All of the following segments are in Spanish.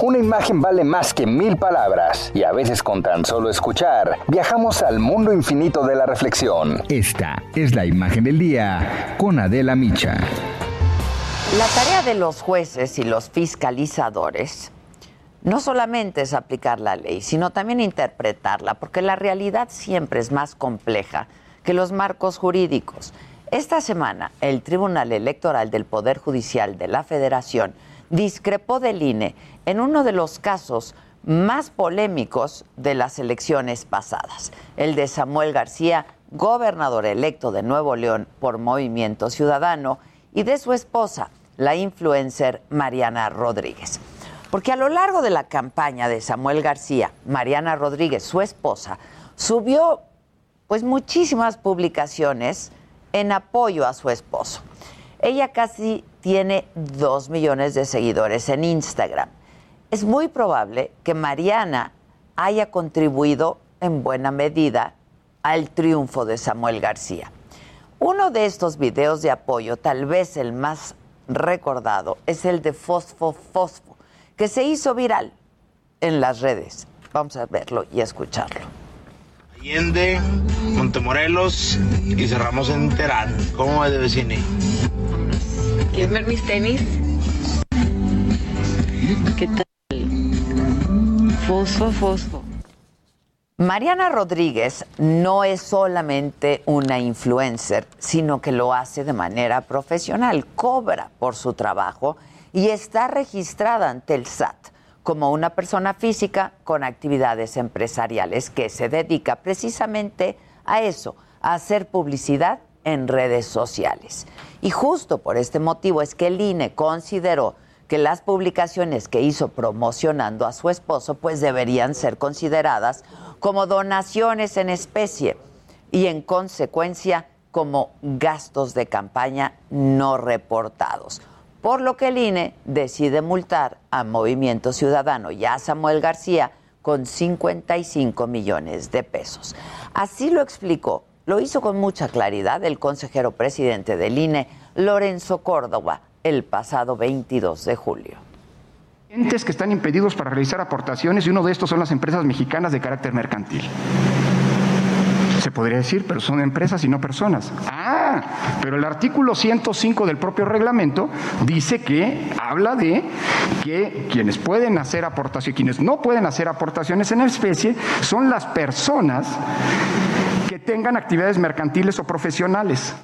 Una imagen vale más que mil palabras y a veces con tan solo escuchar viajamos al mundo infinito de la reflexión. Esta es la imagen del día con Adela Micha. La tarea de los jueces y los fiscalizadores no solamente es aplicar la ley, sino también interpretarla, porque la realidad siempre es más compleja que los marcos jurídicos. Esta semana, el Tribunal Electoral del Poder Judicial de la Federación discrepó del INE en uno de los casos más polémicos de las elecciones pasadas, el de Samuel García, gobernador electo de Nuevo León por Movimiento Ciudadano, y de su esposa, la influencer Mariana Rodríguez. Porque a lo largo de la campaña de Samuel García, Mariana Rodríguez, su esposa, subió pues muchísimas publicaciones en apoyo a su esposo. Ella casi tiene dos millones de seguidores en Instagram. Es muy probable que Mariana haya contribuido en buena medida al triunfo de Samuel García. Uno de estos videos de apoyo, tal vez el más recordado, es el de Fosfo Fosfo, que se hizo viral en las redes. Vamos a verlo y escucharlo. Allende, Montemorelos y cerramos en Terán. ¿Cómo va de vecine? ¿Quieres ver mis tenis? ¿Qué tal? Fosfo, fosfo. Mariana Rodríguez no es solamente una influencer, sino que lo hace de manera profesional, cobra por su trabajo y está registrada ante el SAT como una persona física con actividades empresariales que se dedica precisamente a eso, a hacer publicidad en redes sociales. Y justo por este motivo es que el INE consideró que las publicaciones que hizo promocionando a su esposo pues deberían ser consideradas como donaciones en especie y en consecuencia como gastos de campaña no reportados. Por lo que el INE decide multar a Movimiento Ciudadano y a Samuel García con 55 millones de pesos. Así lo explicó, lo hizo con mucha claridad el consejero presidente del INE, Lorenzo Córdoba, el pasado 22 de julio. Entes que están impedidos para realizar aportaciones y uno de estos son las empresas mexicanas de carácter mercantil. Se podría decir, pero son empresas y no personas. Ah, pero el artículo 105 del propio reglamento dice que habla de que quienes pueden hacer aportaciones, quienes no pueden hacer aportaciones en especie, son las personas tengan actividades mercantiles o profesionales.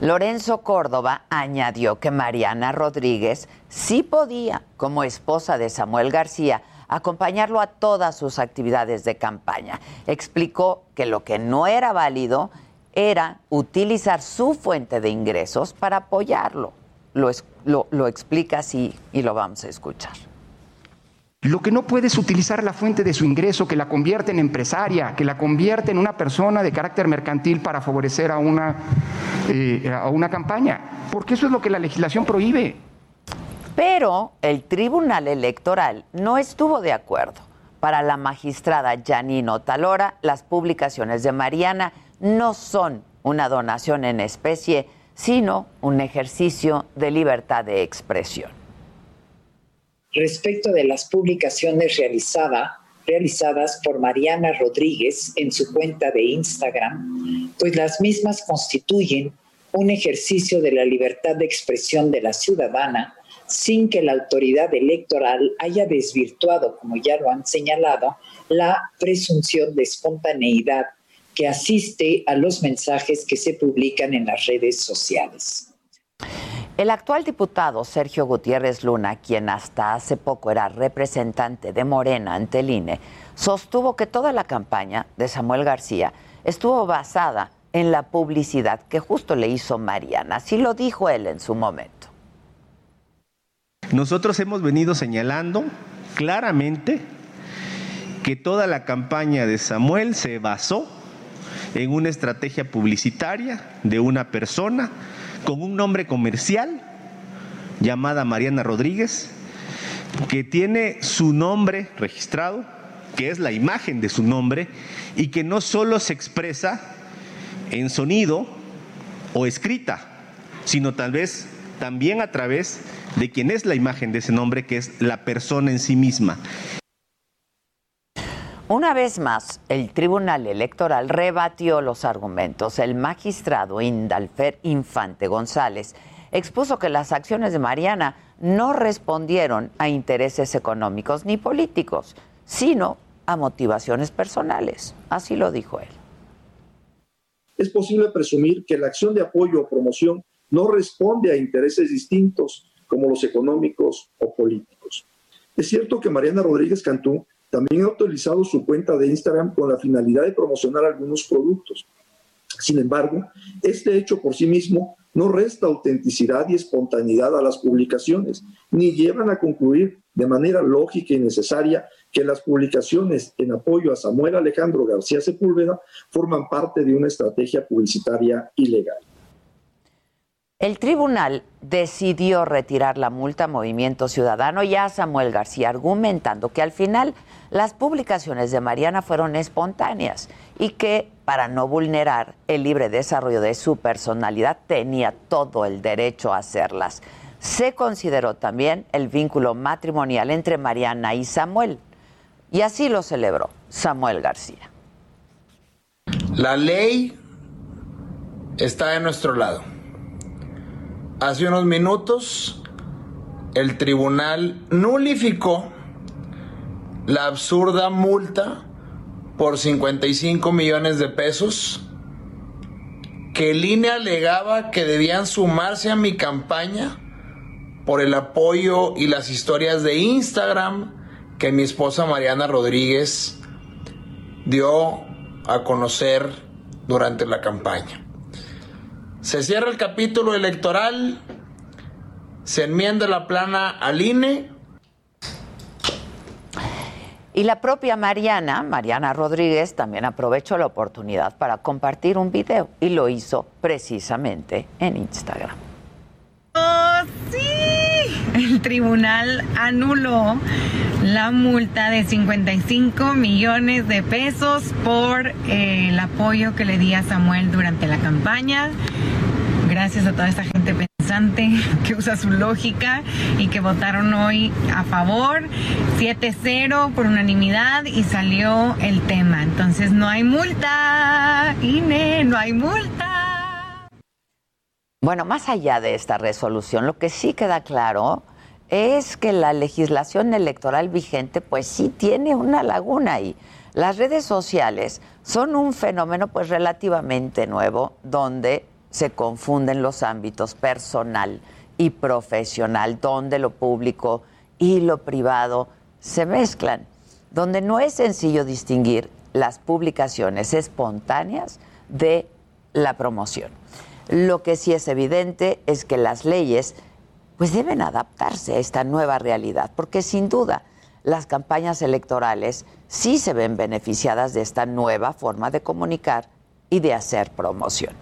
Lorenzo Córdoba añadió que Mariana Rodríguez sí podía, como esposa de Samuel García, acompañarlo a todas sus actividades de campaña. Explicó que lo que no era válido era utilizar su fuente de ingresos para apoyarlo. Lo, lo, lo explica así y lo vamos a escuchar. Lo que no puede es utilizar la fuente de su ingreso, que la convierte en empresaria, que la convierte en una persona de carácter mercantil para favorecer a una, eh, a una campaña, porque eso es lo que la legislación prohíbe. Pero el Tribunal Electoral no estuvo de acuerdo. Para la magistrada Janino Talora, las publicaciones de Mariana no son una donación en especie, sino un ejercicio de libertad de expresión respecto de las publicaciones realizada, realizadas por Mariana Rodríguez en su cuenta de Instagram, pues las mismas constituyen un ejercicio de la libertad de expresión de la ciudadana sin que la autoridad electoral haya desvirtuado, como ya lo han señalado, la presunción de espontaneidad que asiste a los mensajes que se publican en las redes sociales. El actual diputado Sergio Gutiérrez Luna, quien hasta hace poco era representante de Morena ante el INE, sostuvo que toda la campaña de Samuel García estuvo basada en la publicidad que justo le hizo Mariana. Así lo dijo él en su momento. Nosotros hemos venido señalando claramente que toda la campaña de Samuel se basó en una estrategia publicitaria de una persona con un nombre comercial llamada Mariana Rodríguez, que tiene su nombre registrado, que es la imagen de su nombre, y que no solo se expresa en sonido o escrita, sino tal vez también a través de quien es la imagen de ese nombre, que es la persona en sí misma. Una vez más, el Tribunal Electoral rebatió los argumentos. El magistrado Indalfer Infante González expuso que las acciones de Mariana no respondieron a intereses económicos ni políticos, sino a motivaciones personales. Así lo dijo él. Es posible presumir que la acción de apoyo o promoción no responde a intereses distintos como los económicos o políticos. Es cierto que Mariana Rodríguez Cantú también ha utilizado su cuenta de Instagram con la finalidad de promocionar algunos productos. Sin embargo, este hecho por sí mismo no resta autenticidad y espontaneidad a las publicaciones, ni llevan a concluir de manera lógica y necesaria que las publicaciones en apoyo a Samuel Alejandro García Sepúlveda forman parte de una estrategia publicitaria ilegal. El tribunal decidió retirar la multa a Movimiento Ciudadano y a Samuel García, argumentando que al final las publicaciones de Mariana fueron espontáneas y que para no vulnerar el libre desarrollo de su personalidad tenía todo el derecho a hacerlas. Se consideró también el vínculo matrimonial entre Mariana y Samuel y así lo celebró Samuel García. La ley está de nuestro lado hace unos minutos el tribunal nulificó la absurda multa por 55 millones de pesos que INE alegaba que debían sumarse a mi campaña por el apoyo y las historias de Instagram que mi esposa Mariana Rodríguez dio a conocer durante la campaña. Se cierra el capítulo electoral, se enmienda la plana al INE. Y la propia Mariana, Mariana Rodríguez, también aprovechó la oportunidad para compartir un video y lo hizo precisamente en Instagram. ¡Oh, sí! El tribunal anuló la multa de 55 millones de pesos por eh, el apoyo que le di a Samuel durante la campaña. Gracias a toda esta gente pensante que usa su lógica y que votaron hoy a favor. 7-0 por unanimidad y salió el tema. Entonces no hay multa, INE, no hay multa. Bueno, más allá de esta resolución, lo que sí queda claro es que la legislación electoral vigente pues sí tiene una laguna ahí. Las redes sociales son un fenómeno pues relativamente nuevo donde se confunden los ámbitos personal y profesional, donde lo público y lo privado se mezclan, donde no es sencillo distinguir las publicaciones espontáneas de la promoción. Lo que sí es evidente es que las leyes pues deben adaptarse a esta nueva realidad, porque sin duda las campañas electorales sí se ven beneficiadas de esta nueva forma de comunicar y de hacer promoción.